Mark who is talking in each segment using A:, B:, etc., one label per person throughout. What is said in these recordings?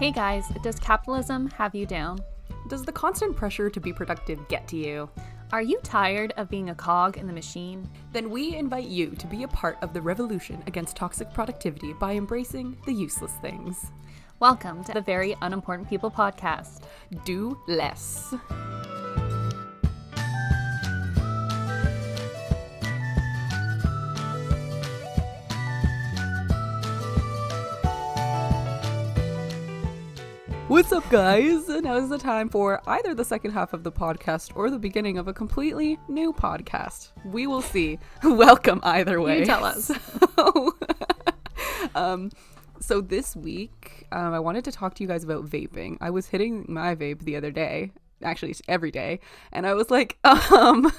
A: Hey guys, does capitalism have you down?
B: Does the constant pressure to be productive get to you?
A: Are you tired of being a cog in the machine?
B: Then we invite you to be a part of the revolution against toxic productivity by embracing the useless things.
A: Welcome to the Very Unimportant People podcast.
B: Do less. What's up, guys? Now is the time for either the second half of the podcast or the beginning of a completely new podcast. We will see. Welcome either way.
A: You tell us.
B: So, um, so this week, um, I wanted to talk to you guys about vaping. I was hitting my vape the other day, actually every day, and I was like, um,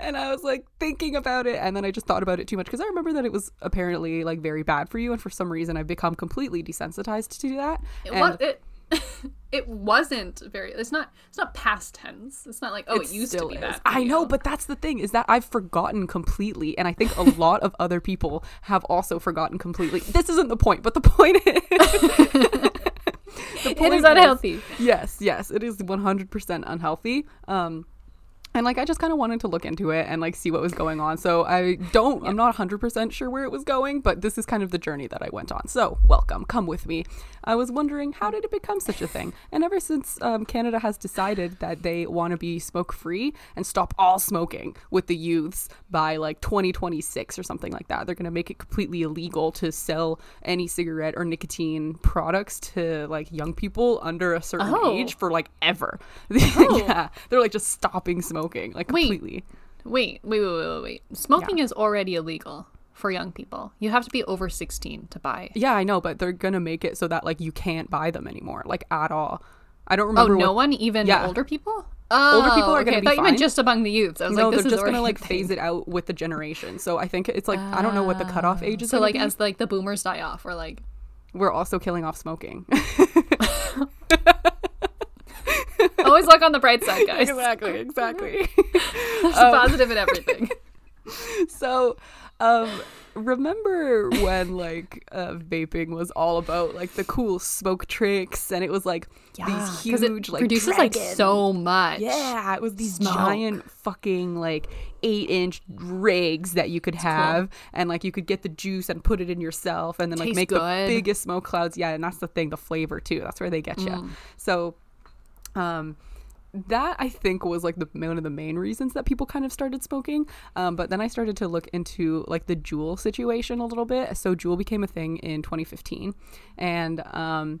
B: and I was like thinking about it, and then I just thought about it too much because I remember that it was apparently like very bad for you, and for some reason I've become completely desensitized to that.
A: It,
B: and
A: it, it wasn't very. It's not. It's not past tense. It's not like oh, it, used to be
B: is.
A: bad.
B: I know, but that's the thing is that I've forgotten completely, and I think a lot of other people have also forgotten completely. This isn't the point, but the point is. the point
A: is unhealthy.
B: Yes, yes, it is 100% unhealthy. Um, and like I just kind of wanted to look into it and like see what was going on. So I don't, I'm not 100% sure where it was going, but this is kind of the journey that I went on. So welcome, come with me. I was wondering how did it become such a thing? And ever since um, Canada has decided that they want to be smoke free and stop all smoking with the youths by like 2026 or something like that, they're going to make it completely illegal to sell any cigarette or nicotine products to like young people under a certain
A: Oh.
B: age for like ever. yeah, they're like just stopping smoking like
A: Wait.
B: completely.
A: Wait, wait, wait, wait, wait, wait. Smoking is already illegal for young people. You have to be over sixteen to buy.
B: Yeah, I know, but they're gonna make it so that like you can't buy them anymore, like at all. I don't remember.
A: Oh, no
B: what,
A: one, even
B: Yeah.
A: older people. Oh,
B: Older people are oh,
A: okay.
B: gonna
A: I
B: be
A: thought you meant
B: fine.
A: just among the youths. I was
B: No,
A: like, this
B: they're
A: is
B: just gonna like
A: a
B: phase it out with the generation. So I think it's like I don't know what the cutoff age is.
A: Ah.
B: So
A: like
B: be.
A: as like the boomers die off, we're like,
B: we're also killing off smoking.
A: always look on the bright side, guys.
B: exactly, exactly.
A: There's a positive in everything.
B: so um remember when like uh, vaping was all about like the cool smoke tricks and it was like these huge
A: it
B: like
A: produces like so much.
B: yeah it was these
A: smoke.
B: giant fucking like eight inch rigs that you could have and like you could get the juice and put it in yourself and then like
A: Tastes
B: make
A: good.
B: the biggest smoke clouds yeah and that's the thing the flavor too that's where they get you
A: Mm.
B: so um that I think was like the one of the main reasons that people kind of started smoking. Um, but then I started to look into like the Juul situation a little bit. So Juul became a thing in 2015, and um,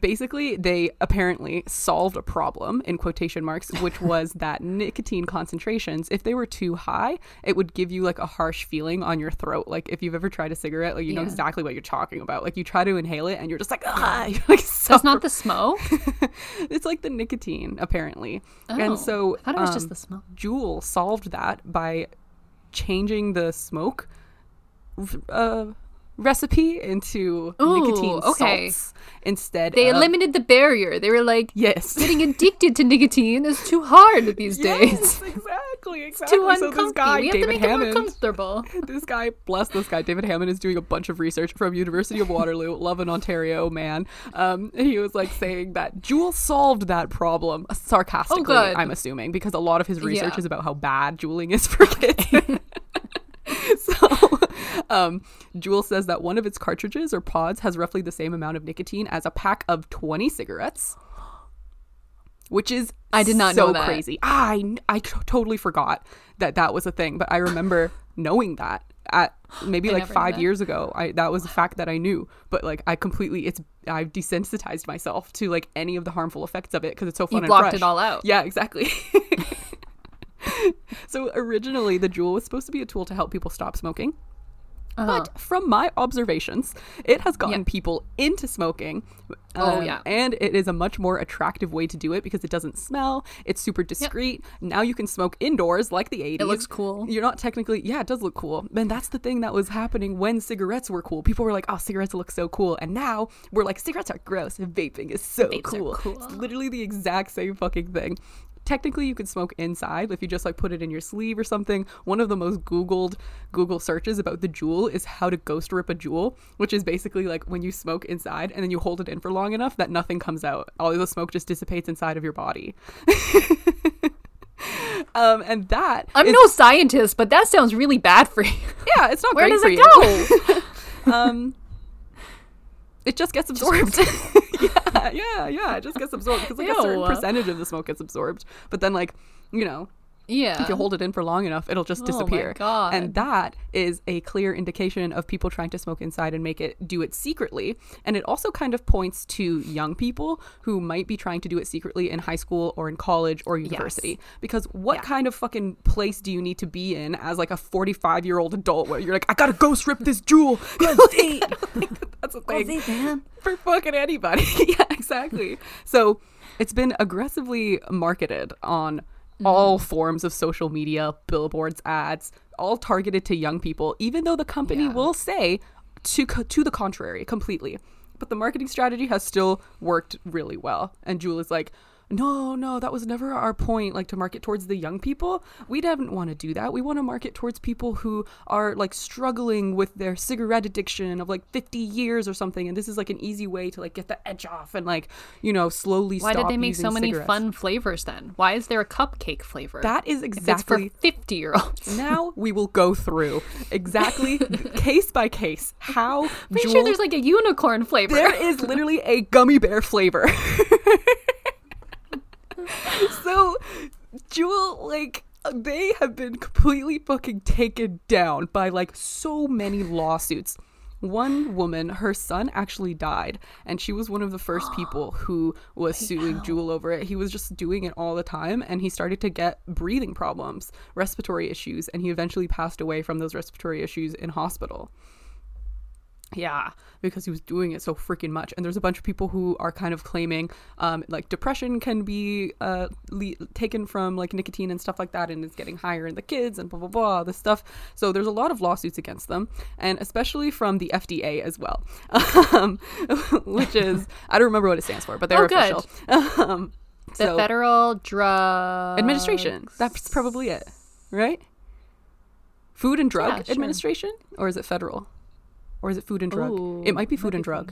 B: basically they apparently solved a problem in quotation marks, which was that nicotine concentrations, if they were too high, it would give you like a harsh feeling on your throat. Like if you've ever tried a cigarette, like you know exactly what you're talking about. Like you try to inhale it and you're just like ah, you're like so
A: That's not the smoke.
B: it's like the nicotine apparently
A: Oh,
B: and so
A: I thought it was
B: um,
A: just the smoke.
B: Juul solved that by changing the smoke uh, recipe into
A: Ooh,
B: nicotine
A: okay.
B: salts instead
A: They
B: of,
A: eliminated the barrier. They were like,
B: yes
A: getting addicted to nicotine is too hard these days.
B: yes exactly exactly
A: Too
B: so this
A: uncomfortable.
B: guy
A: we have to
B: David
A: make it more
B: Hammond
A: comfortable.
B: this guy, bless this guy, David Hammond is doing a bunch of research from University of Waterloo, love in Ontario, man. Um, he was like saying that Juul solved that problem sarcastically.
A: Oh.
B: I'm assuming because a lot of his research
A: Yeah.
B: is about how bad juuling is for kids. so, um, Juul says that one of its cartridges or pods has roughly the same amount of nicotine as a pack of 20 cigarettes. Which is
A: I did not
B: so
A: know that.
B: crazy. I I t- totally forgot that that was a thing, but I remember knowing that at maybe
A: I
B: like five years ago. I that was a fact that I knew, but like I completely it's I've desensitized myself to like any of the harmful effects of it because it's so fun and
A: blocked
B: fresh.
A: it all out.
B: Yeah, exactly. so originally, the Juul was supposed to be a tool to help people stop smoking.
A: Uh-huh.
B: But from my observations, it has gotten people into smoking.
A: Oh,
B: um,
A: yeah.
B: And it is a much more attractive way to do it because it doesn't smell. It's super discreet. Now you can smoke indoors like the 80s.
A: It looks cool.
B: You're not technically, yeah, it does look cool. And that's the thing that was happening when cigarettes were cool. People were like, oh, cigarettes look so cool. And now we're like, cigarettes are gross vaping is so
A: Vapes
B: cool.
A: cool.
B: It's literally the exact same fucking thing. Technically you could smoke inside if you just like put it in your sleeve or something. One of the most googled Google searches about the Juul is how to ghost rip a Juul, which is basically like when you smoke inside and then you hold it in for long enough that nothing comes out. All the smoke just dissipates inside of your body. um, and that
A: I'm
B: is-
A: no scientist, but that sounds really bad for you.
B: yeah, it's not
A: Where does
B: for
A: it
B: you.
A: go?
B: um, it just gets absorbed. yeah, yeah, yeah. It just gets absorbed because like a certain percentage of the smoke gets absorbed. But then, like, you know,
A: yeah.
B: if you hold it in for long enough, it'll just
A: Oh my
B: disappear.
A: God.
B: And that is a clear indication of people trying to smoke inside and make it do it secretly. And it also kind of points to young people who might be trying to do it secretly in high school or in college or university. Because what
A: Yeah.
B: kind of fucking place do you need to be in as like a 45 year old adult where you're like, I gotta ghost rip this Juul? Like, I don't think that's a thing
A: man.
B: for fucking anybody. yeah, exactly. So it's been aggressively marketed on all mm-hmm. forms of social media, billboards, ads, all targeted to young people, even though the company
A: Yeah.
B: will say to to the contrary completely. But the marketing strategy has still worked really well. And Juul is like, no, no, that was never our point, like to market towards the young people. We didn't want to do that. We want to market towards people who are like struggling with their cigarette addiction of like 50 years or something. And this is like an easy way to like get the edge off and like, you know, slowly
A: Why did they make so many
B: cigarettes.
A: fun flavors then? Why is there a cupcake flavor?
B: That is exactly
A: for 50 year olds.
B: now we will go through exactly case by case how
A: Pretty
B: Juul-
A: sure there's like a unicorn flavor.
B: there is literally a gummy bear flavor. so, Juul, like, they have been completely fucking taken down by like so many lawsuits. One woman, her son actually died, and she was one of the first people who was suing Juul over it. He was just doing it all the time, and he started to get breathing problems, respiratory issues, and he eventually passed away from those respiratory issues in hospital. Yeah, because he was doing it so freaking much. And there's a bunch of people who are kind of claiming um, like depression can be uh, le- taken from like nicotine and stuff like that, and it's getting higher in the kids and blah, blah, blah, this stuff. So there's a lot of lawsuits against them, and especially from the FDA as well, um, which is, I don't remember what it stands for, but they're
A: Oh,
B: official. um,
A: the
B: so-
A: Federal Drug
B: Administration. That's probably it, right? Food and Drug
A: Yeah, sure.
B: Administration? Or is it federal? Or is it Food and Drug?
A: Ooh,
B: it might be Food
A: might
B: and
A: be
B: Drug.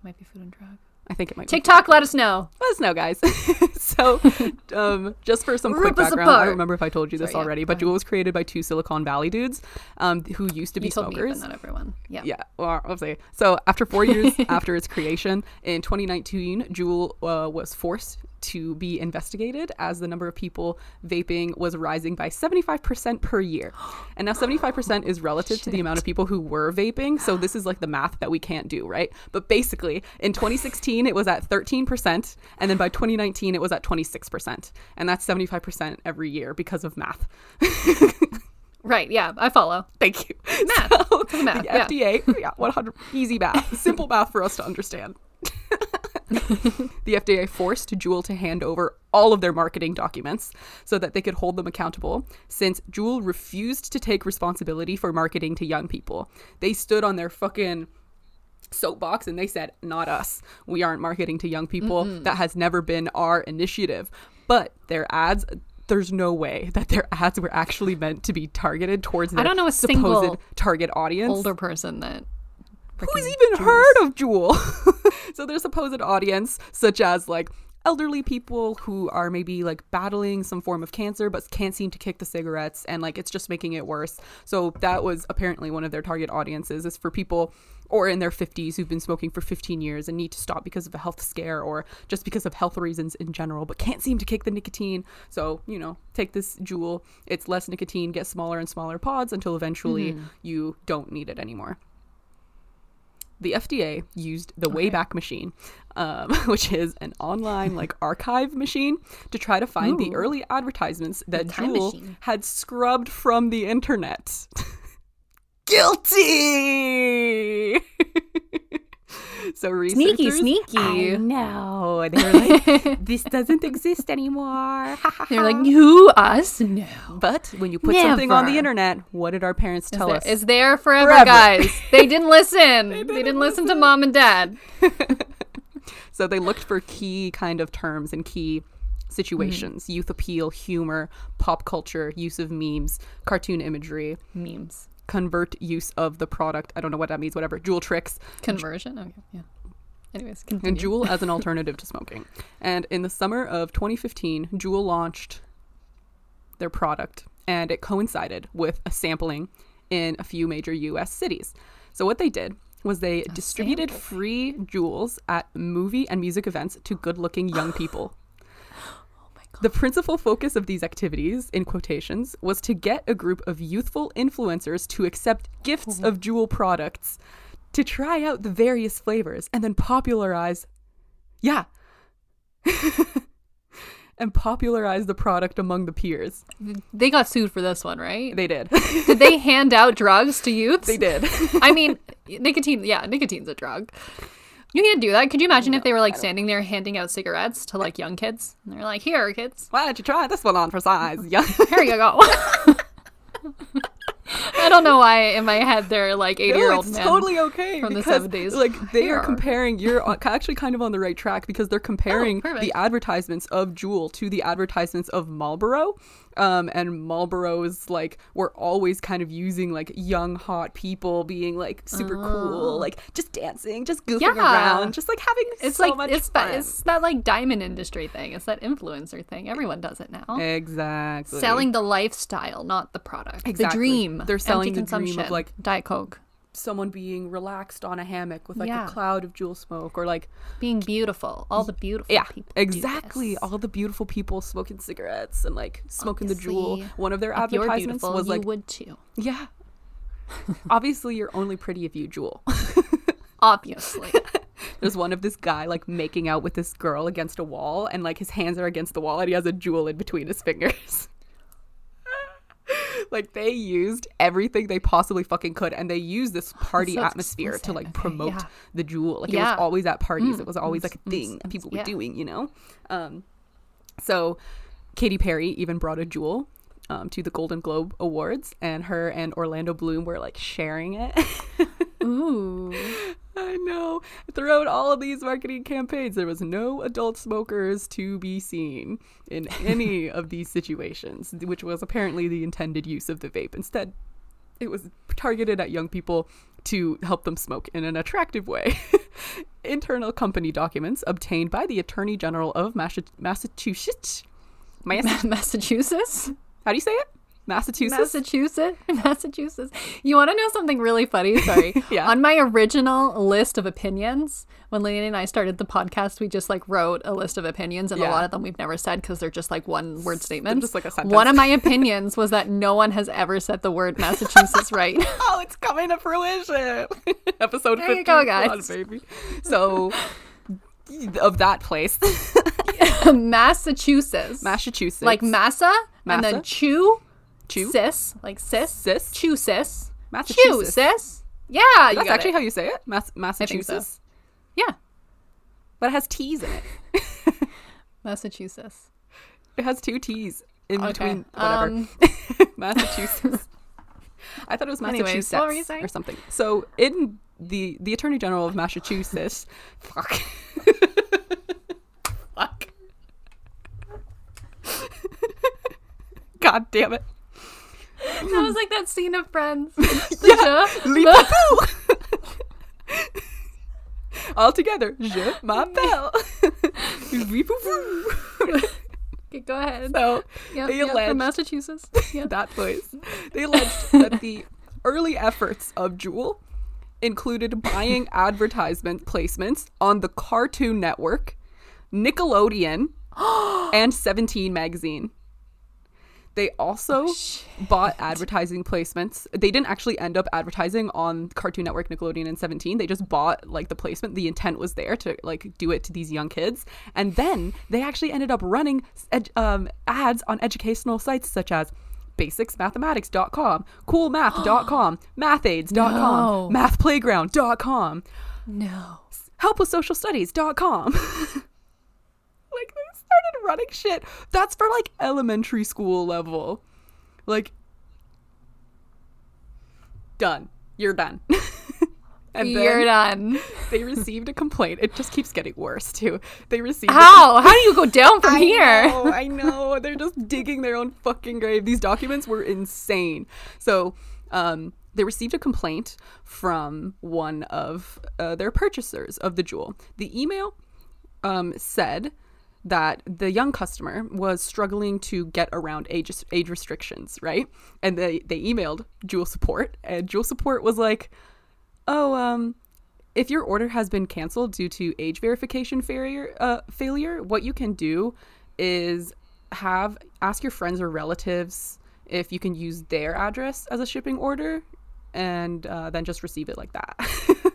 A: It might be food and drug.
B: I think it might be.
A: TikTok, let us know.
B: Let us know, guys. so, um, just for some quick background, I don't remember if I told you this
A: Sorry,
B: already,
A: go
B: but. Juul was created by two Silicon Valley dudes um, who used to be
A: You
B: smokers.
A: me, not everyone. Yeah.
B: Yeah, well, I'll say. So after four years after its creation in 2019, Juul uh, was forced to be investigated as the number of people vaping was rising by 75% per year. And now 75% is relative to the amount of people who were vaping. So this is like the math that we can't do, right? But basically, in 2016, it was at 13%. And then by 2019, it was at 26%. And that's 75% every year because of math.
A: Right. Yeah. I follow.
B: Thank you.
A: Math.
B: So,
A: math,
B: the
A: yeah.
B: FDA, yeah, 100 easy math, simple math for us to understand. the FDA forced Juul to hand over all of their marketing documents so that they could hold them accountable, since Juul refused to take responsibility for marketing to young people. They stood on their fucking soapbox and they said, Not us. We aren't marketing to young people. That has never been our initiative. But their ads, there's no way that their ads were actually meant to be targeted towards their
A: don't know a
B: supposed target audience.
A: Older person that.
B: Who's even heard of Juul? so their supposed audience, such as like elderly people who are maybe like battling some form of cancer but can't seem to kick the cigarettes and like it's just making it worse. So that was apparently one of their target audiences is for people or in their 50s who've been smoking for 15 years and need to stop because of a health scare or just because of health reasons in general but can't seem to kick the nicotine. So, you know, take this Juul. It's less nicotine, get smaller and smaller pods until eventually mm-hmm. you don't need it anymore the FDA used the Wayback Machine, um, which is an online like archive machine, to try to find the early advertisements that Juul
A: machine.
B: had scrubbed from the internet. Guilty. So researchers,
A: sneaky.
B: I know. They were like, "This doesn't exist anymore."
A: They're like, who? Us? No.
B: but when you put something on the internet, what did our parents tell
A: There-
B: us?
A: It's there forever,
B: Forever.
A: guys. They didn't listen. they, didn't listen to mom and dad.
B: So they looked for key kind of terms and key situations mm-hmm. youth appeal, humor, pop culture, use of memes, cartoon imagery,
A: Memes.
B: Convert use of the product. I don't know what that means, whatever. Juul tricks,
A: Conversion. Okay. Yeah. Anyways, continue.
B: and Juul as an alternative to smoking. And in the summer of 2015, Juul launched their product, and it coincided with a sampling in a few major US cities. So, what they did was they distributed
A: sample.
B: free Juuls at movie and music events to good looking young people. The principal focus of these activities, in quotations, was to get a group of youthful influencers to accept gifts of Juul products, to try out the various flavors, and then popularize. Yeah. and popularize the product among the peers.
A: They got sued for this one, right?
B: They did.
A: Did they hand out drugs to youths?
B: they did.
A: I mean, nicotine. Yeah, nicotine's a drug. You can't do that. Could you imagine if they were like standing there handing out cigarettes to like young kids? And they're like, "Here, kids,
B: Why don't you try this one on for size? Yeah.
A: here you go." I don't know why in my head they're like
B: No,
A: eighty-year-old
B: it's
A: men.
B: totally okay
A: from the
B: because,
A: 70s.
B: Like they are
A: Here.
B: comparing. You're actually kind of on the right track because they're oh, comparing
A: Oh,
B: the advertisements of Juul to the advertisements of Marlboro, um, and Marlboro's like we're always kind of using like young hot people being like super cool, like just dancing, just goofing
A: Oh. Yeah.
B: around, just like having
A: It's
B: so
A: like
B: much
A: it's
B: fun.
A: that it's that like diamond industry thing. It's that influencer thing. Everyone does it now.
B: exactly
A: Selling the lifestyle, not the product. The dream.
B: They're selling the dream of, like,
A: Diet Coke.
B: Someone being relaxed on a hammock with like
A: Yeah.
B: a cloud of Juul smoke or like
A: Being beautiful. All the beautiful
B: yeah
A: people.
B: exactly all the beautiful people smoking cigarettes and like smoking the
A: Juul
B: one of their advertisements was
A: you
B: like
A: would too.
B: yeah obviously you're only pretty if you Juul
A: Obviously.
B: there's one of this guy like making out with this girl against a wall and like his hands are against the wall and he has a Juul in between his fingers like they used everything they possibly fucking could and they used this party
A: so
B: atmosphere to
A: explicit.
B: like
A: Okay,
B: promote
A: yeah.
B: the Juul. Like it was always at parties.
A: Mm,
B: it was always
A: mm,
B: like a thing
A: mm,
B: that people
A: yeah.
B: were doing you know? Um so katy perry even brought a Juul um, to the golden globe awards and her and orlando bloom were like sharing it
A: Ooh.
B: I know. Throughout all of these marketing campaigns, there was no adult smokers to be seen in any of these situations, which was apparently the intended use of the vape. Instead, it was targeted at young people to help them smoke in an attractive way. Internal company documents obtained by the Attorney General of Massachusetts. Massachusetts.
A: Massachusetts?
B: How do you say it? Massachusetts.
A: Massachusetts? Massachusetts. You want to know something really funny? Sorry.
B: Yeah.
A: On my original list of opinions, when Lady and I started the podcast, we just like wrote a list of opinions, and a lot of them we've never said because they're just like one word statements.
B: just like a sentence.
A: One of my opinions was that no one has ever said the word Massachusetts right.
B: oh, it's coming to fruition. Episode
A: There
B: 50.
A: you go,
B: Come on,
A: guys.
B: baby. So, of that place,
A: Massachusetts.
B: Massachusetts.
A: like massa, and then chew,
B: Chew?
A: sis, like sis,
B: Sis?
A: chew sis, chew
B: Massachusetts.
A: sis. Yeah, you
B: That's actually
A: it.
B: how you say it? Mass- Massachusetts?
A: yeah,
B: But it has T's in it.
A: Massachusetts.
B: It has two T's in
A: Okay.
B: between whatever.
A: Um,
B: Massachusetts. I thought it was Massachusetts
A: what were you saying?
B: or something. So in the the Attorney General of Massachusetts, fuck, God damn it,
A: that was like that scene of Friends.
B: Yeah,
A: The-
B: Leap-a-poo. All together, je m'appelle.
A: Okay, go ahead.
B: so
A: Yep,
B: they
A: yep, from Massachusetts. Yeah.
B: that place. They alleged that the early efforts of Juul included buying advertisement placements on the Cartoon Network, Nickelodeon, and 17 magazine. They also bought advertising placements. They didn't actually end up advertising on Cartoon Network, Nickelodeon, and 17. They just bought like the placement. The intent was there to like do it to these young kids. And then they actually ended up running ed- um, ads on educational sites such as basicsmathematics.com, coolmath.com, mathaids.com,
A: No.
B: mathplayground.com,
A: No.
B: helpwithsocialstudies.com. like started running shit. That's for like elementary school level. Like done. You're done. And
A: You're done.
B: they received a complaint. It just keeps getting worse too. They received a
A: How? How do you go down from
B: I
A: here?
B: know, I know. They're just digging their own fucking grave. These documents were insane. So, um, they received a complaint from one of uh, their purchasers of the Juul. The email um, said that the young customer was struggling to get around age age restrictions, right? And they they emailed Juul support, and Juul support was like, "Oh, um, if your order has been canceled due to age verification failure, uh, failure, what you can do is have ask your friends or relatives if you can use their address as a shipping order, and uh, then just receive it like that."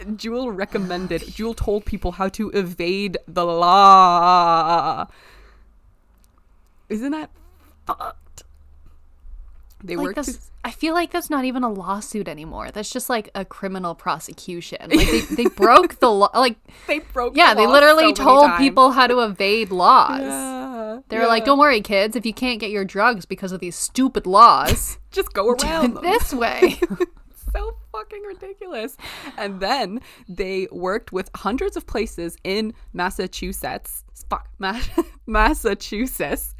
B: Juul recommended. Juul told people how to evade the law. Isn't that fucked? They
A: Like
B: worked.
A: that's,
B: to-
A: I feel like that's not even a lawsuit anymore. That's just like a criminal prosecution. Like they, they broke the law. Like
B: they broke.
A: yeah,
B: the
A: they literally
B: so
A: told
B: times.
A: people how to evade laws.
B: Yeah,
A: They were like, "Don't worry, kids. If you can't get your drugs because of these stupid laws,
B: just go around
A: this way."
B: so fucking ridiculous. And then they worked with hundreds of places in Massachusetts. Fuck, Massachusetts.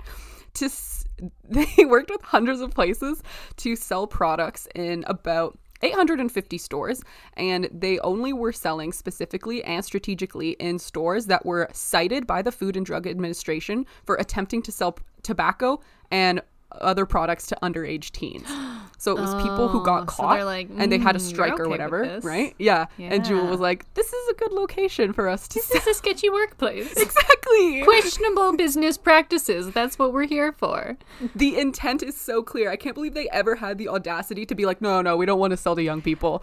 B: To they worked with hundreds of places to sell products in about 850 stores, and they only were selling specifically and strategically in stores that were cited by the Food and Drug Administration for attempting to sell tobacco and other products to underage teens. So it was people who
A: Oh,
B: got caught
A: they're like,
B: and they had a
A: "Mm,
B: strike
A: okay
B: or whatever, right? Yeah. And
A: Juul
B: was like, "This is a good location for us to
A: this is a sketchy workplace.
B: exactly."
A: Questionable business practices. That's what we're here for.
B: the intent is so clear. I can't believe they ever had the audacity to be like, "No, no, we don't want to sell to young people."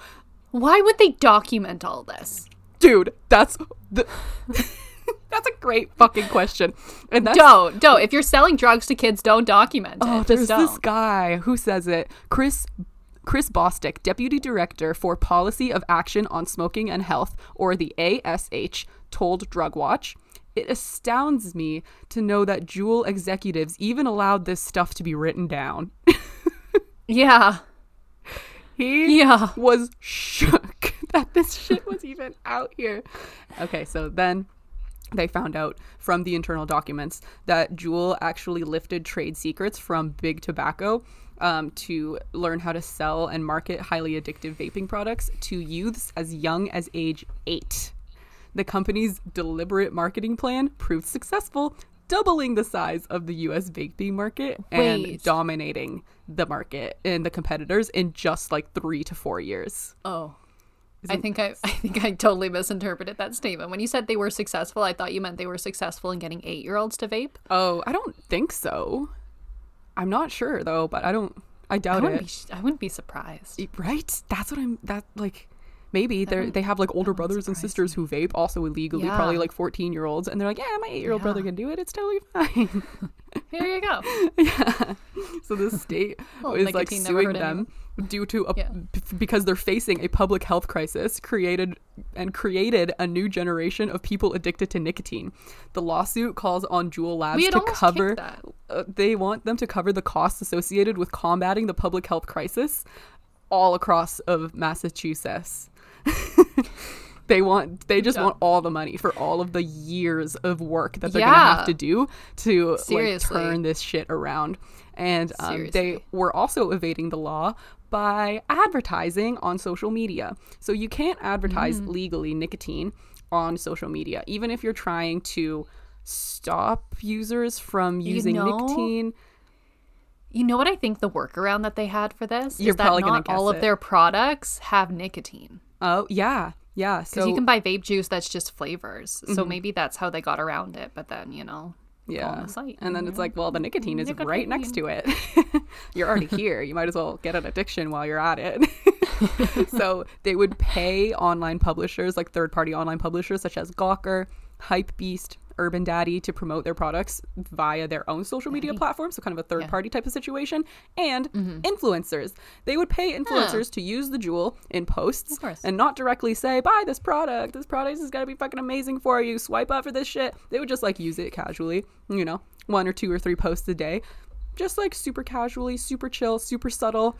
A: Why would they document all this?
B: Dude, that's the That's a great fucking question. And
A: Don't, don't. If you're selling drugs to kids, don't document oh, it.
B: Oh,
A: Just
B: there's
A: don't.
B: this guy who says it. Chris Chris Bostic, Deputy Director for Policy of Action on Smoking and Health, or the ASH, told Drug Watch. It astounds me to know that Juul executives even allowed this stuff to be written down.
A: Yeah.
B: He
A: Yeah.
B: was shook that this shit was even out here. Okay, so then they found out from the internal documents that Juul actually lifted trade secrets from Big Tobacco um, to learn how to sell and market highly addictive vaping products to youths as young as age eight. The company's deliberate marketing plan proved successful, doubling the size of the US vaping market and
A: Wait.
B: dominating the market and the competitors in just like three to four years.
A: Oh. I think I, I think I totally misinterpreted that statement. When you said they were successful, I thought you meant they were successful in getting eight year olds to vape.
B: Oh, I don't think so. I'm not sure though, but I don't. I
A: I
B: doubt
A: wouldn't,
B: it.
A: be, I wouldn't be surprised.
B: Right? That's what I'm. That like. Maybe they they have like older brothers and sisters who vape also illegally, probably like 14 year olds, and they're like, yeah, my eight year old
A: Yeah.
B: brother can do it. It's totally fine.
A: Here you go.
B: yeah. So the state
A: Well,
B: is like suing them due to a,
A: Yeah.
B: because they're facing a public health crisis created and created a new generation of people addicted to nicotine. The lawsuit calls on Juul Labs to cover uh, they want them to cover the costs associated with combating the public health crisis all across of Massachusetts. they want they just
A: Yeah.
B: want all the money for all of the years of work that they're gonna have to do to like turn this shit around. And um, they were also evading the law by advertising on social media. So you can't advertise
A: Mm.
B: legally nicotine on social media, even if you're trying to stop users from using
A: know-
B: nicotine.
A: You know what I think the workaround that they had for this
B: You're
A: is that not all
B: guess
A: of their products have nicotine.
B: Oh yeah, yeah.
A: Because
B: So
A: you can buy vape juice that's just flavors. So mm-hmm. maybe that's how they got around it. But then, you know,
B: yeah,
A: on the site.
B: and then it's like, well, the nicotine is
A: Nicotine.
B: right next to it. you're already here. You might as well get an addiction while you're at it. so they would pay online publishers, like third-party online publishers such as Gawker, Hypebeast, Urban Daddy, to promote their products via their own social media platforms. So kind of a third-party type of situation, and
A: Mm-hmm.
B: influencers. They would pay influencers to use the Juul in posts and not directly say, buy this product. This product is going to be fucking amazing for you. Swipe up for this shit. They would just like use it casually, you know, one or two or three posts a day. Just like super casually, super chill, super subtle.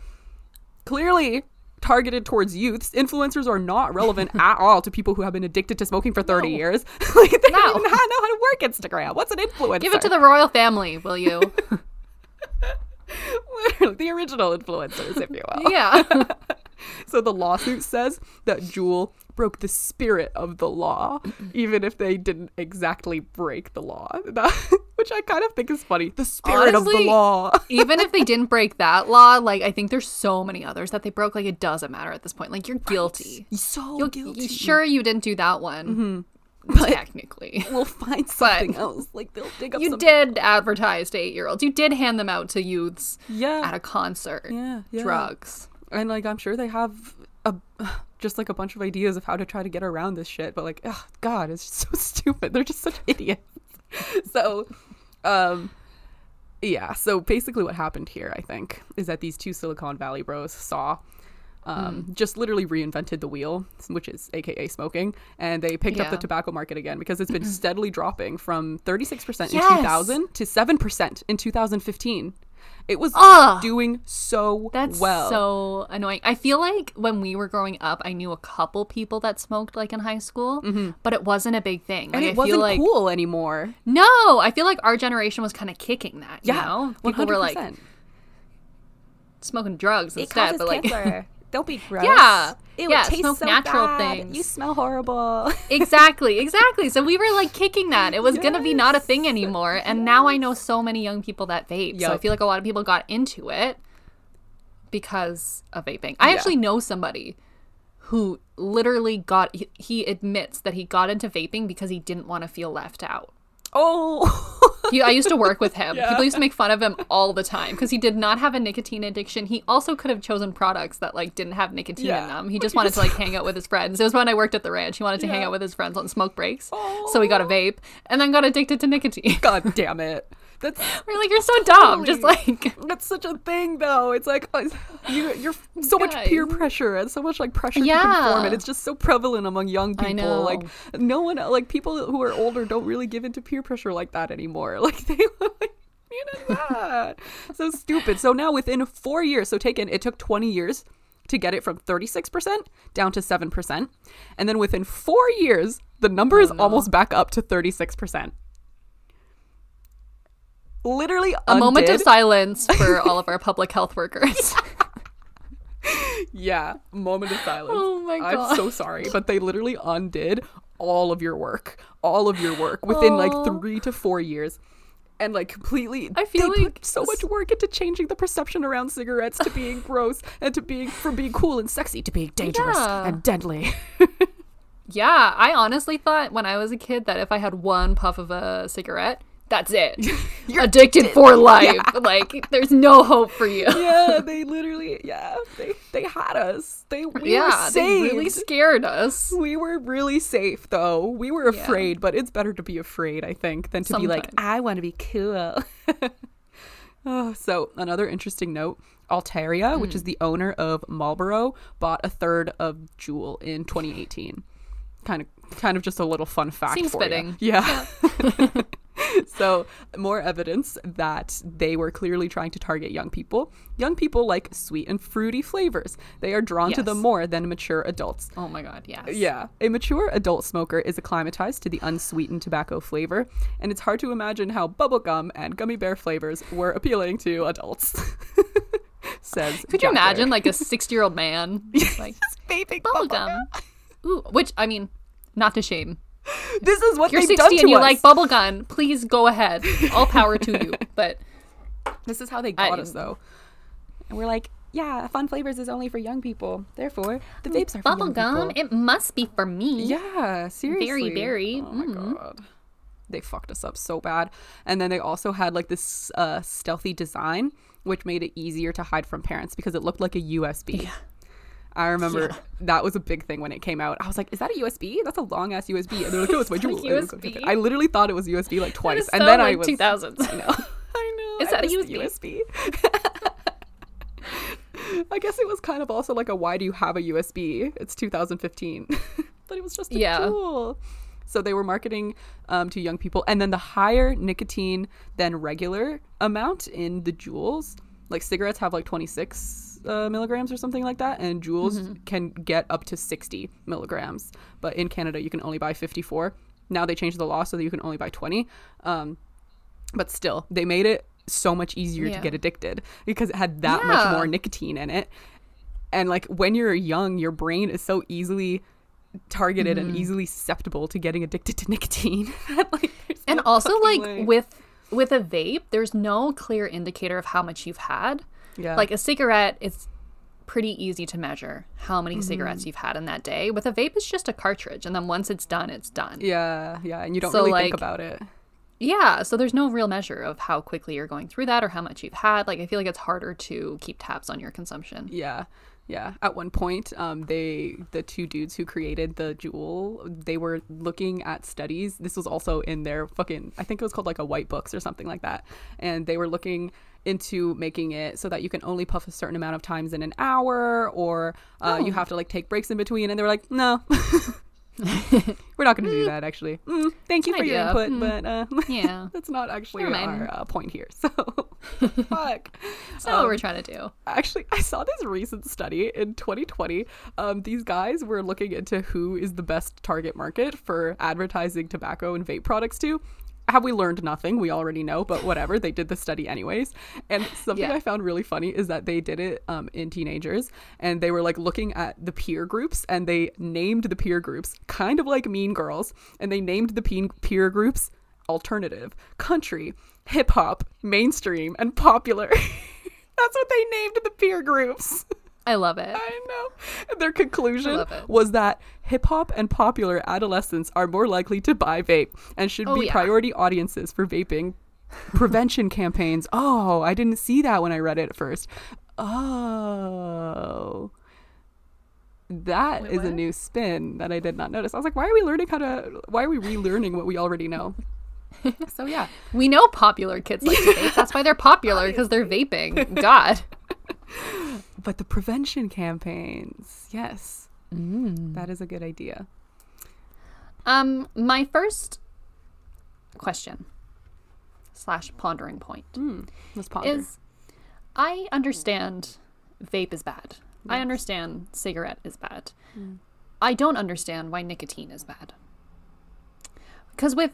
B: Clearly targeted towards youths. Influencers are not relevant at all to people who have been addicted to smoking for 30 years. like they
A: No.
B: don't even know how to work Instagram. What's an influencer?
A: Give it to the royal family, will you?
B: The original influencers, if you will.
A: yeah.
B: So the lawsuit says that Juul broke the spirit of the law, even if they didn't exactly break the law. Which I kind of think is funny. The spirit of the law.
A: Even if they didn't break that law, like I think there's so many others that they broke. Like it doesn't matter at this point. Like you're guilty.
B: so
A: You'll,
B: guilty.
A: you- sure you didn't do that one, mm-hmm.
B: But-
A: technically.
B: We'll find something else. Like they'll dig up
A: You
B: some-
A: did advertise to eight year olds. You did hand them out to youths
B: Yeah.
A: at a concert.
B: Yeah, yeah.
A: Drugs.
B: and like I'm sure they have a just like a bunch of ideas of how to try to get around this shit, but like, ugh, God, it's just so stupid. They're just such idiots. so, um, yeah. So basically, what happened here, I think, is that these two Silicon Valley bros saw. Um, just literally reinvented the wheel, which is AKA smoking, and they picked up the tobacco market again because it's been steadily dropping from 36% in
A: Yes.
B: 2000 to 7% in 2015. It was
A: Ugh.
B: doing so
A: That's
B: well.
A: so annoying. I feel like when we were growing up, I knew a couple people that smoked like in high school, mm-hmm. but it wasn't a big thing.
B: and it
A: I
B: wasn't
A: feel like
B: cool anymore.
A: no, I feel like our generation was kind of kicking that. You
B: Yeah,
A: know, people
B: hundred
A: were like smoking drugs instead, but like
B: don't be gross.
A: Yeah.
B: Ew,
A: Yeah,
B: it tastes
A: smoke
B: so
A: natural
B: bad.
A: things.
B: You smell horrible.
A: exactly, exactly. So we were like kicking that. It was gonna be not a thing anymore. And now I know so many young people that vape. So I feel like a lot of people got into it because of vaping. I
B: Yeah.
A: actually know somebody who literally got he, he admits that he got into vaping because he didn't want to feel left out.
B: oh.
A: He, I used to work with him.
B: Yeah.
A: People used to make fun of him all the time because he did not have a nicotine addiction. He also could have chosen products that like didn't have nicotine
B: Yeah.
A: in them. He just wanted to like hang out with his friends. It was when I worked at the ranch. He wanted to hang out with his friends on smoke breaks. So he got a vape and then got addicted to nicotine.
B: God damn it. That's
A: We're like, you're so dumb. Just like
B: that's such a thing though. It's like uh, you you're so much
A: Guys.
B: peer pressure and so much like pressure to conform and it's just so prevalent among young people. Like no one like people who are older don't really give into peer pressure like that anymore. Like they like you know that. so stupid. So now within 4 years, so taken it took 20 years to get it from 36% down to 7%. And then within 4 years, the number is almost back up to 36%. Literally
A: a moment of silence for all of our public health workers.
B: Yeah, moment of silence.
A: Oh my god.
B: I'm so sorry, but they literally undid all of your work, all of your work within like
A: Oh.
B: three to four years, and like completely.
A: I feel like
B: so much work into changing the perception around cigarettes to being gross and to being from being cool and sexy to being dangerous
A: Yeah.
B: and deadly.
A: yeah, I honestly thought when I was a kid that if I had one puff of a cigarette, that's it.
B: You're
A: addicted for life. Like there's no hope for you.
B: yeah, they literally. Yeah, they they had us. They we
A: yeah,
B: were
A: they really scared us.
B: We were really safe though. We were
A: Yeah.
B: afraid, but it's better to be afraid, I think, than to be like, I want to be cool. oh, so another interesting note Altria,
A: Hmm.
B: which is the owner of Marlboro, bought a third of Juul in 2018. Kind of kind of just a little fun fact
A: Seems
B: for
A: fitting.
B: Yeah. so, more evidence that they were clearly trying to target young people. Young people like sweet and fruity flavors. They are drawn to them more than mature adults.
A: Oh my god, yes.
B: Yeah. A mature adult smoker is acclimatized to the unsweetened tobacco flavor, and it's hard to imagine how bubblegum and gummy bear flavors were appealing to adults. Says
A: Could you imagine like a 60-year-old man like
B: vaping
A: bubblegum? Ooh, which I mean, not to shame.
B: This is what
A: You're
B: they've
A: 60
B: done to
A: and you
B: us.
A: like bubblegum. Please go ahead. All power to you. But
B: this is how they
A: I-
B: got us, though. And we're like, yeah, fun flavors is only for young people. Therefore, the vapes are
A: bubblegum, it must be for me.
B: Yeah, seriously.
A: berry.
B: Oh my
A: Mm.
B: god. They fucked us up so bad. And then they also had like this uh, stealthy design, which made it easier to hide from parents because it looked like a USB. I remember
A: Yeah.
B: that was a big thing when it came out. I was like, "Is that a USB? That's a long ass USB." And they're like, "No, it's my Juul." I
A: USB?
B: I literally thought it was USB like twice,
A: is
B: and then
A: like
B: I was
A: 2000s.
B: I know. I know.
A: Is
B: I
A: that a
B: the USB? I guess it was kind of also like a why do you have a USB? It's 2015. but it was just a
A: Yeah.
B: tool. So they were marketing um, to young people. And then the higher nicotine than regular amount in the Juuls, like cigarettes have like 26 uh, milligrams or something like that, and Juuls
A: Mm-hmm.
B: can get up to 60 milligrams. But in Canada, you can only buy 54. Now they changed the law so that you can only buy 20. Um, but still, they made it so much easier to get addicted because it had that much more nicotine in it. And like when you're young, your brain is so easily targeted
A: Mm-hmm.
B: and easily susceptible to getting addicted to nicotine. like,
A: and
B: no
A: also like
B: way.
A: with with a vape there's no clear indicator of how much you've had
B: yeah.
A: like a cigarette it's pretty easy to measure how many
B: Mm-hmm.
A: cigarettes you've had in that day with a vape it's just a cartridge and then once it's done it's done
B: yeah, yeah, and you don't
A: So,
B: really
A: like,
B: think about it.
A: yeah so there's no real measure of how quickly you're going through that or how much you've had like i feel like it's harder to keep tabs on your consumption
B: Yeah. Yeah. At one point, um, they the two dudes who created the Juul, they were looking at studies. This was also in their fucking I think it was called like a white books or something like that. And they were looking into making it so that you can only puff a certain amount of times in an hour or uh, you have to like take breaks in between and they were like, No. we're not going to do that actually. Mm, thank you for your
A: idea.
B: input, but uh,
A: yeah
B: that's not actually our uh, point here. So fuck.
A: so not what we're trying to do
B: Actually, I saw this recent study in 2020. Um, these guys were looking into who is the best target market for advertising tobacco and vape products to. Have we learned nothing? We already know, but whatever. They did the study anyways. And something
A: Yeah.
B: I found really funny is that they did it um, in teenagers and they were like looking at the peer groups and they named the peer groups kind of like Mean Girls and they named the peen- peer groups alternative, country, hip hop, mainstream, and popular. That's what they named the peer groups.
A: I love it
B: I know. And their conclusion was that hip hop and popular adolescents are more likely to buy vape and should
A: Oh,
B: be
A: yeah.
B: priority audiences for vaping prevention campaigns. Oh, I didn't see that when I read it at first. Oh. that is
A: Wait,
B: a
A: what?
B: new spin that I did not notice. I was like, why are we learning how to why are we relearning what we already know? so yeah.
A: we know popular kids like to vape that's why they're popular because they're vaping god
B: But the prevention campaigns, yes.
A: Mm.
B: That is a good idea.
A: Um, my first question slash pondering point
B: Mm, let's ponder.
A: is I understand vape is bad. I understand cigarette is bad. I don't understand why nicotine is bad. Because with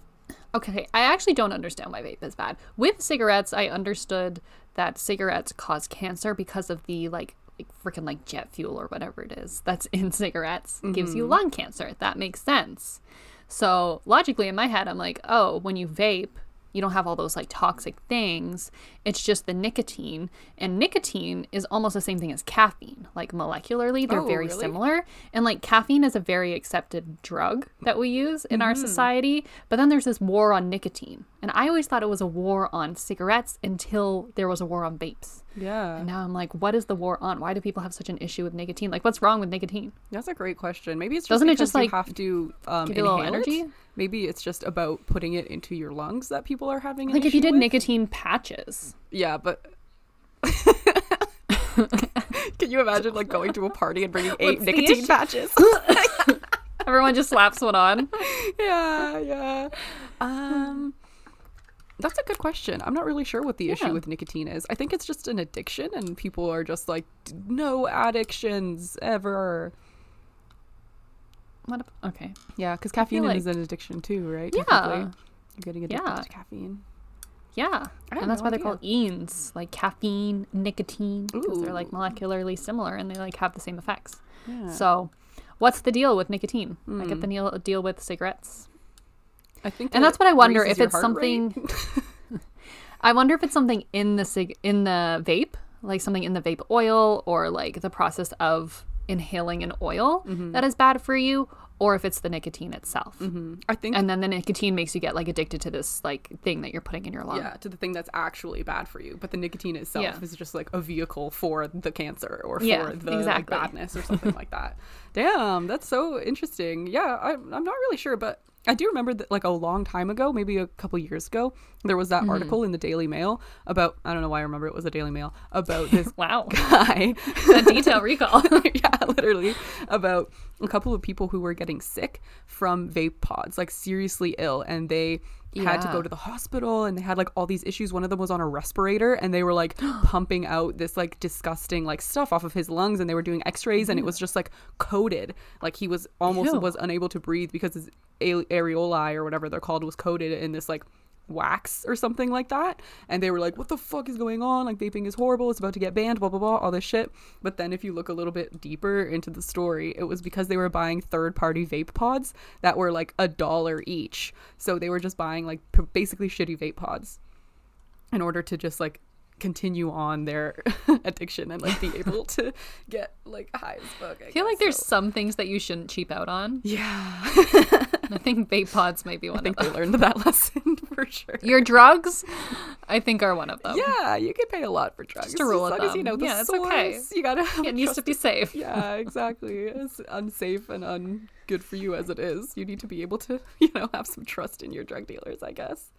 A: okay, I actually don't understand why vape is bad. With cigarettes, I understood that cigarettes cause cancer because of the like like freaking like jet fuel or whatever it is that's in cigarettes gives you mm-hmm. lung cancer. That makes sense. So logically in my head, I'm like, oh, when you vape, you don't have all those like toxic things. It's just the nicotine. And nicotine is almost the same thing as caffeine. Like molecularly, they're
B: Oh,
A: very
B: really?
A: similar. And like caffeine is a very accepted drug that we use in our mm-hmm. society. But then there's this war on nicotine. And I always thought it was a war on cigarettes until there was a war on vapes.
B: Yeah.
A: And now I'm like, what is the war on? Why do people have such an issue with nicotine? Like, what's wrong with nicotine?
B: That's a great question. Maybe it's just
A: Doesn't it just,
B: you
A: like,
B: have to um,
A: give a little
B: it.
A: energy?
B: Maybe it's just about putting it into your lungs that people are having.
A: Like, if you did
B: with.
A: nicotine patches.
B: yeah, but can you imagine like going to a party and bringing eight
A: What's
B: nicotine patches?
A: Everyone just slaps one on.
B: yeah, yeah. Um, that's a good question. I'm not really sure what the
A: Yeah.
B: issue with nicotine is. I think it's just an addiction, and people are just like, no addictions ever.
A: What? a- okay.
B: Yeah, because caffeine
A: like-
B: is an addiction too, right?
A: Yeah.
B: You're getting addicted
A: Yeah.
B: to caffeine.
A: Yeah. And that's
B: no
A: why they're
B: idea.
A: called enes, like caffeine, nicotine, because they're like molecularly similar and they like have the same effects.
B: Yeah.
A: So, what's the deal with nicotine? I get
B: Hmm.
A: the deal, deal with cigarettes.
B: I think
A: And that's what I wonder if it's something. I wonder if it's something in the cig- in the vape, like something in the vape oil, or like the process of inhaling an oil
B: Mm-hmm.
A: that is bad for you, or if it's the nicotine itself.
B: I think
A: And then the nicotine makes you get like addicted to this like thing that you're putting in your lung.
B: yeah, to the thing that's actually bad for you. But the nicotine itself
A: Yeah.
B: is just like a vehicle for the cancer or for
A: Yeah,
B: the like, badness or something like that. Damn, that's so interesting. Yeah, I, I'm not really sure, but I do remember that like a long time ago, maybe a couple years ago, there was
A: Mm-hmm.
B: that article in the Daily Mail about I don't know why I remember it was a Daily Mail about this
A: Wow.
B: guy.
A: the detail recall.
B: yeah, literally about a couple of people who were getting sick from vape pods, like seriously ill, and they had to go to the hospital and they had like all these issues. One of them was on a respirator and they were like pumping out this like disgusting like stuff off of his lungs and they were doing x-rays and it was just like coated. Like he was almost
A: Ew.
B: was unable to breathe because his a- areoli or whatever they're called was coated in this like wax or something like that. And they were like, what the fuck is going on? Like, vaping is horrible. It's about to get banned, blah, blah, blah, all this shit. But then if you look a little bit deeper into the story, it was because they were buying third party vape pods that were like a dollar each. So they were just buying like p- basically shitty vape pods in order to just like continue on their addiction and like be able to get like high as fuck. I,
A: I feel like
B: guess.
A: there's some things that you shouldn't cheap out on.
B: yeah,
A: I think vape pods might be one
B: I think they learned that lesson for sure.
A: Your drugs, I think, are one of them.
B: Yeah, you can pay a lot for drugs.
A: Just a rule
B: as
A: of
B: long as you know the
A: Yeah, it's
B: source.
A: okay.
B: You gotta.
A: It needs to be safe.
B: Yeah, exactly. It's unsafe and ungood for you as it is, you need to be able to, you know, have some trust in your drug dealers. I guess.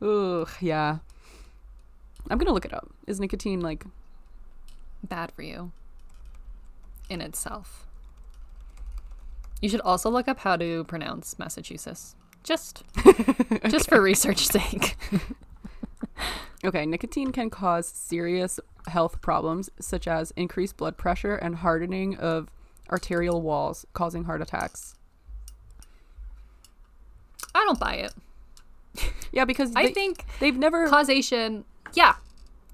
B: Ugh, yeah. I'm gonna look it up. Is nicotine like?
A: Bad for you in itself. You should also look up how to pronounce Massachusetts. Just just for research sake.
B: Okay, nicotine can cause serious health problems such as increased blood pressure and hardening of arterial walls, causing heart attacks.
A: I don't buy it.
B: Yeah, because
A: I
B: they,
A: think
B: they've never
A: causation. Yeah,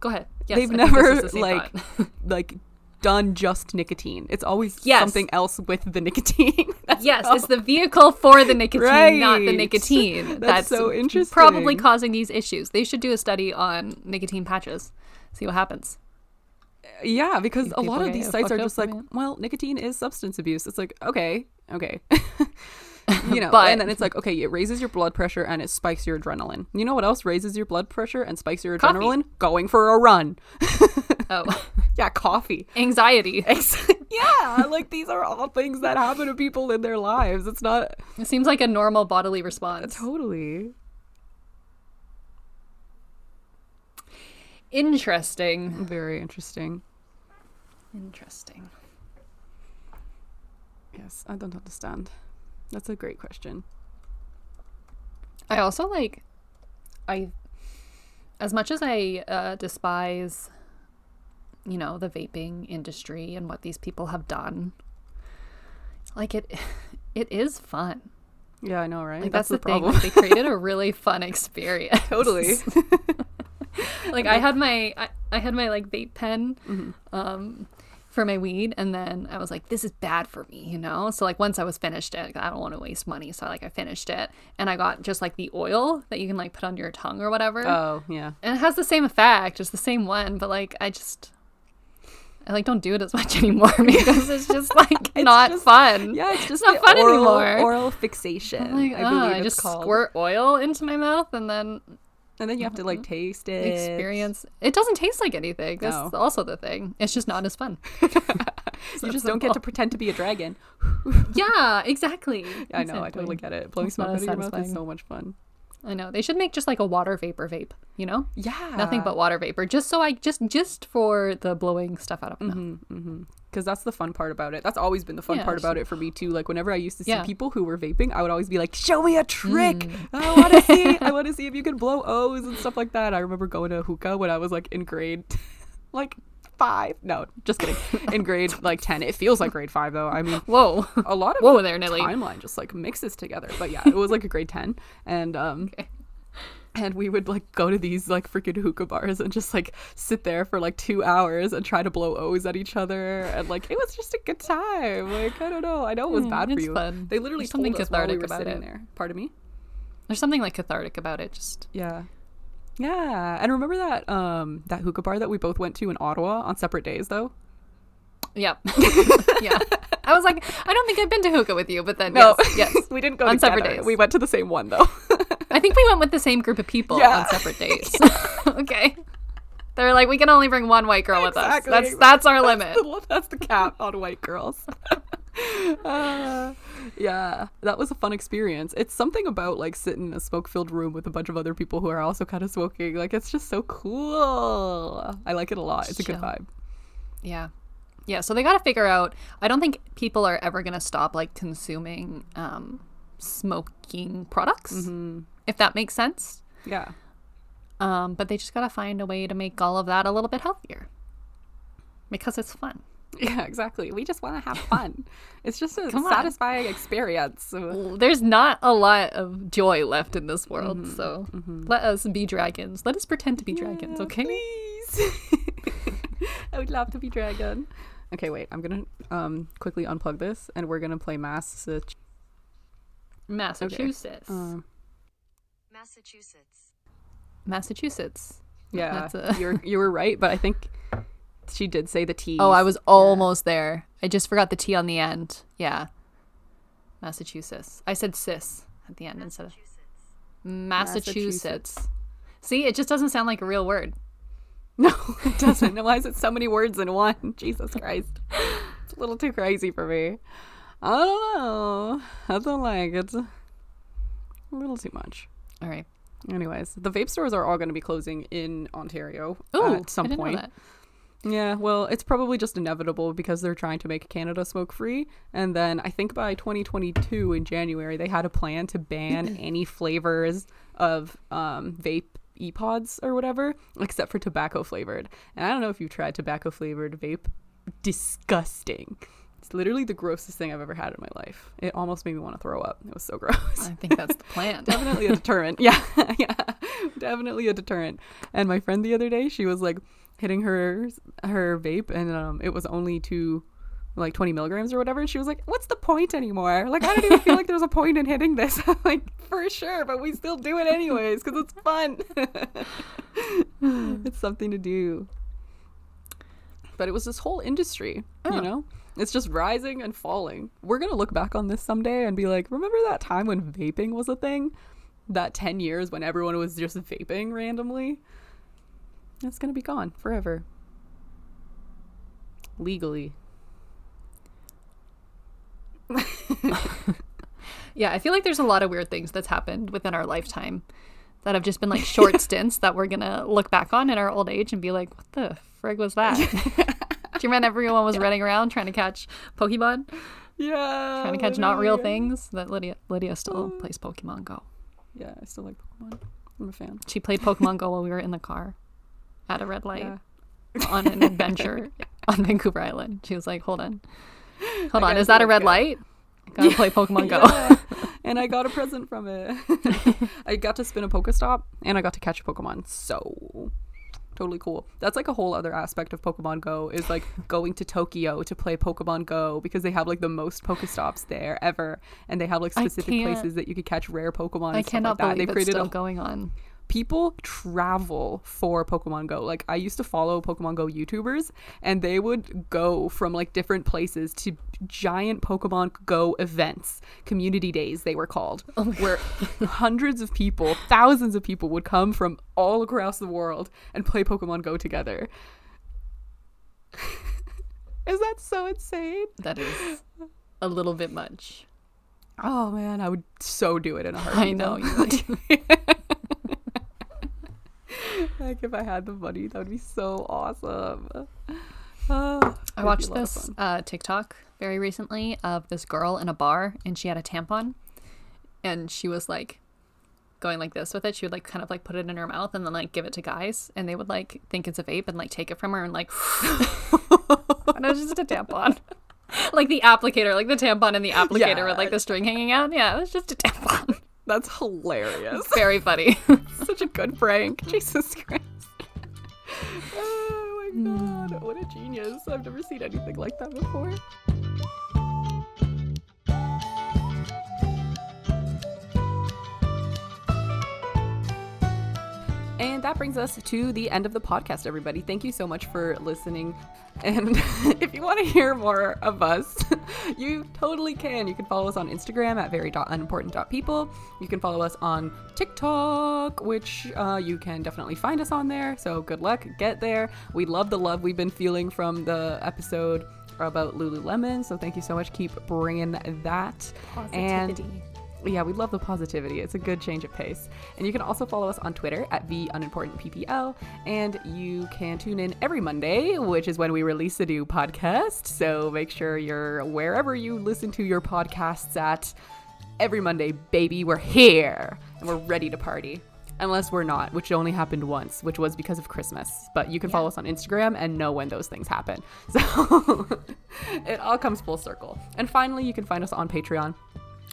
A: go ahead. Yes,
B: they've never
A: is the same
B: like like done just nicotine. It's always
A: Yes.
B: something else with the nicotine.
A: Yes,
B: how-
A: it's the vehicle for the nicotine, not the nicotine.
B: That's so interesting.
A: Probably causing these issues. They should do a study on nicotine patches. See what happens.
B: yeah, because a lot of these sites are just like, well, nicotine is substance abuse. It's like, okay, okay. you know,
A: But-
B: and then it's like, okay, it raises your blood pressure and it spikes your adrenaline. You know what else raises your blood pressure and spikes your
A: Coffee.
B: adrenaline? Going for a run.
A: Oh,
B: Yeah, coffee.
A: anxiety.
B: Yeah, like these are all things that happen to people in their lives. It's not
A: It seems like a normal bodily response.
B: totally.
A: Interesting.
B: Very interesting.
A: Interesting.
B: Yes, I don't understand. That's a great question.
A: I also like, I, as much as I uh, despise, you know, the vaping industry and what these people have done, like it, it is fun.
B: Yeah, I know, right?
A: Like that's, the, thing.
B: problem.
A: like, they created a really fun experience.
B: totally.
A: like I had my, I, I had my like vape pen,
B: Mm-hmm.
A: um, for my weed, and then I was like, this is bad for me, you know. So like once I was finished it, I don't want to waste money, so like I finished it, and I got just like the oil that you can like put on your tongue or whatever.
B: Oh, yeah.
A: and it has the same effect, it's the same one, but like I just I like don't do it as much anymore because it's just like not
B: just-
A: fun.
B: Yeah, it's just
A: not
B: the
A: fun
B: oral,
A: anymore.
B: Oral fixation.
A: I'm like,
B: I believe
A: I
B: it's
A: just
B: called.
A: squirt oil into my mouth and then
B: and then you have to like taste it.
A: experience. It doesn't taste like anything. That's
B: No.
A: also the thing. It's just not as fun.
B: You just don't get to pretend to be a dragon.
A: yeah, exactly.
B: I know, I totally get it. Blowing smoke out of your mouth is so much fun.
A: I know. They should make just like a water vapor vape, you know?
B: Yeah.
A: Nothing but water vapor. Just so I just just for the blowing stuff out of my mouth.
B: Mm-hmm. Because that's the fun part about it. That's always been the fun
A: Yeah,
B: part about it for me too. Like whenever I used to see
A: Yeah.
B: people who were vaping, I would always be like, "Show me a trick!
A: Mm.
B: I want to see. I want to see if you can blow O's and stuff like that." I remember going to hookah when I was like in grade, like five. No, just kidding. In grade like ten. It feels like grade five though. I mean,
A: Whoa.
B: a lot of
A: Whoa
B: the
A: there, Nelly.
B: timeline just like mixes together. But yeah, it was like a grade ten, and um, and we would like go to these like freaking hookah bars and just like sit there for like two hours and try to blow O's at each other, and like it was just a good time. Like I don't know, I know it was
A: Mm,
B: bad for
A: it's
B: you.
A: fun.
B: They literally
A: There's something
B: told us while we
A: cathartic about
B: sitting
A: it.
B: there. Pardon me.
A: There's something like cathartic about it. Just
B: Yeah. Yeah, and remember that um that hookah bar that we both went to in Ottawa on separate days though.
A: yeah, yeah. I was like, I don't think I've been to hookah with you, but then
B: No,
A: yes, yes.
B: we didn't go
A: On
B: together.
A: separate days.
B: We went to the same one though.
A: I think we went with the same group of people
B: Yeah.
A: on separate dates. okay. They're like, we can only bring one white girl with us. That's that's our limit.
B: the, that's the cap on white girls. Uh, yeah, that was a fun experience. It's something about like sitting in a smoke-filled room with a bunch of other people who are also kind of smoking. Like it's just so cool. I like it a lot. It's a good vibe.
A: Yeah. Yeah, so they got to figure out I don't think people are ever going to stop like consuming um smoking products.
B: Mm-hmm.
A: If that makes sense.
B: Yeah.
A: Um, but they just gotta find a way to make all of that a little bit healthier because it's fun.
B: Yeah, exactly. We just want to have fun. it's just a
A: Come on.
B: satisfying experience.
A: There's not a lot of joy left in this world,
B: Mm-hmm.
A: so let us be dragons. Let us pretend to be dragons, okay?
B: Please. I would love to be dragon. Okay, wait. I'm gonna um quickly unplug this, and we're gonna play Massachusetts.
A: Massachusetts.
B: Um,
C: Massachusetts.
A: Massachusetts.
B: yeah,
A: That's a-
B: you're you were right, but I think she did say the T.
A: Oh, I was almost there. I just forgot the T on the end. Yeah. Massachusetts. I said cis at the end instead of
C: Massachusetts.
A: Massachusetts. See, it just doesn't sound like a real word.
B: No, it doesn't. Why is it so many words in one? Jesus Christ. It's a little too crazy for me. I don't know. I don't like it. A little too much.
A: All right.
B: Anyways, the vape stores are all going to be closing in Ontario
A: Oh,
B: at some
A: I didn't know
B: point.
A: that.
B: Yeah, well, it's probably just inevitable because they're trying to make Canada smoke free. And then I think by 2022 in January, they had a plan to ban any flavors of um, vape e-pods or whatever, except for tobacco flavored. And I don't know if you've tried tobacco flavored vape. Disgusting. It's literally the grossest thing I've ever had in my life. It almost made me want to throw up. It was so gross
A: I think that's the plan.
B: definitely a deterrent. Yeah, yeah, definitely a deterrent. And my friend the other day, she was like hitting her her vape, and um, it was only to like 20 milligrams or whatever. And she was like, "What's the point anymore? Like, I don't even feel like there's a point in hitting this." I'm like, "For sure, but we still do it anyways because it's fun. it's something to do." But it was this whole industry,
A: Oh.
B: you know. It's just rising and falling. We're gonna look back on this someday and be like, remember that time when vaping was a thing? That 10 years when everyone was just vaping randomly? It's gonna be gone forever. Legally.
A: Yeah, I feel like there's a lot of weird things that's happened within our lifetime that have just been like short stints that we're gonna look back on in our old age and be like, what the frig was that? Do you remember everyone was running around trying to catch Pokemon?
B: Yeah.
A: Trying to catch not real things? That Lydia Lydia still uh, plays Pokemon Go.
B: Yeah, I still like Pokemon. I'm a fan.
A: She played Pokemon Go while we were in the car at a red light
B: Yeah.
A: on an adventure on Vancouver Island. She was like, Hold on. Hold on, is that a red light? I gotta play Pokemon Go.
B: Yeah. and I got a present from it. I got to spin a Pokestop and I got to catch a Pokemon. So totally cool. That's like a whole other aspect of Pokemon Go is like going to Tokyo to play Pokemon Go because they have like the most Pokestops there ever, and they have like specific places that you could catch rare Pokemon. And
A: I
B: stuff
A: cannot
B: like that.
A: believe
B: They've
A: it's
B: created
A: still
B: a
A: going on.
B: People travel for Pokemon Go. Like I used to follow Pokemon Go YouTubers and they would go from like different places to giant Pokemon Go events, community days they were called, oh where hundreds of people, thousands of people would come from all across the world and play Pokemon Go together. Is that so insane?
A: That is a little bit much.
B: Oh man, I would so do it in a heartbeat.
A: I know you would.
B: like if I had the money, that would be so awesome.
A: I watched this uh, TikTok very recently of this girl in a bar and she had a tampon and she was like going like this with it. She would like kind of like put it in her mouth and then like give it to guys and they would like think it's a vape and like take it from her and like and it was just a tampon. Like the applicator, like the tampon and the applicator with like the string hanging out. Yeah, it was just a tampon.
B: That's hilarious.
A: Very funny.
B: Such a good prank. Jesus Christ. oh my god, hmm. what a genius. I've never seen anything like that before. And that brings us to the end of the podcast, everybody. Thank you so much for listening. And if you want to hear more of us, you totally can. You can follow us on Instagram at very.unimportant.people. You can follow us on TikTok, which uh, you can definitely find us on there. So good luck, get there. We love the love we've been feeling from the episode about Lululemon. So thank you so much. Keep bringing that. And yeah, we love the positivity. It's a good change of pace. And you can also follow us on Twitter at the unimportant PPL. And you can tune in every Monday, which is when we release a new podcast. So make sure you're wherever you listen to your podcasts at. Every Monday, baby, we're here. and we're ready to party. Unless we're not, which only happened once, which was because of Christmas. But you can follow us on Instagram and know when those things happen. So it all comes full circle. And finally, you can find us on Patreon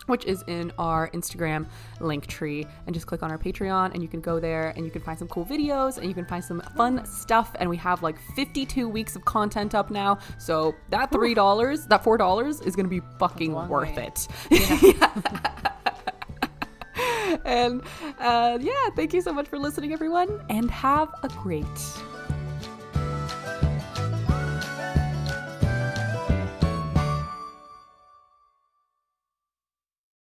B: which is in our Instagram link tree. And just click on our Patreon, and you can go there and you can find some cool videos and you can find some fun stuff. And we have like 52 weeks of content up now. So that $3, that $4 is going to be fucking worth
C: way.
B: it. and uh, yeah, thank you so much for listening, everyone, and have a great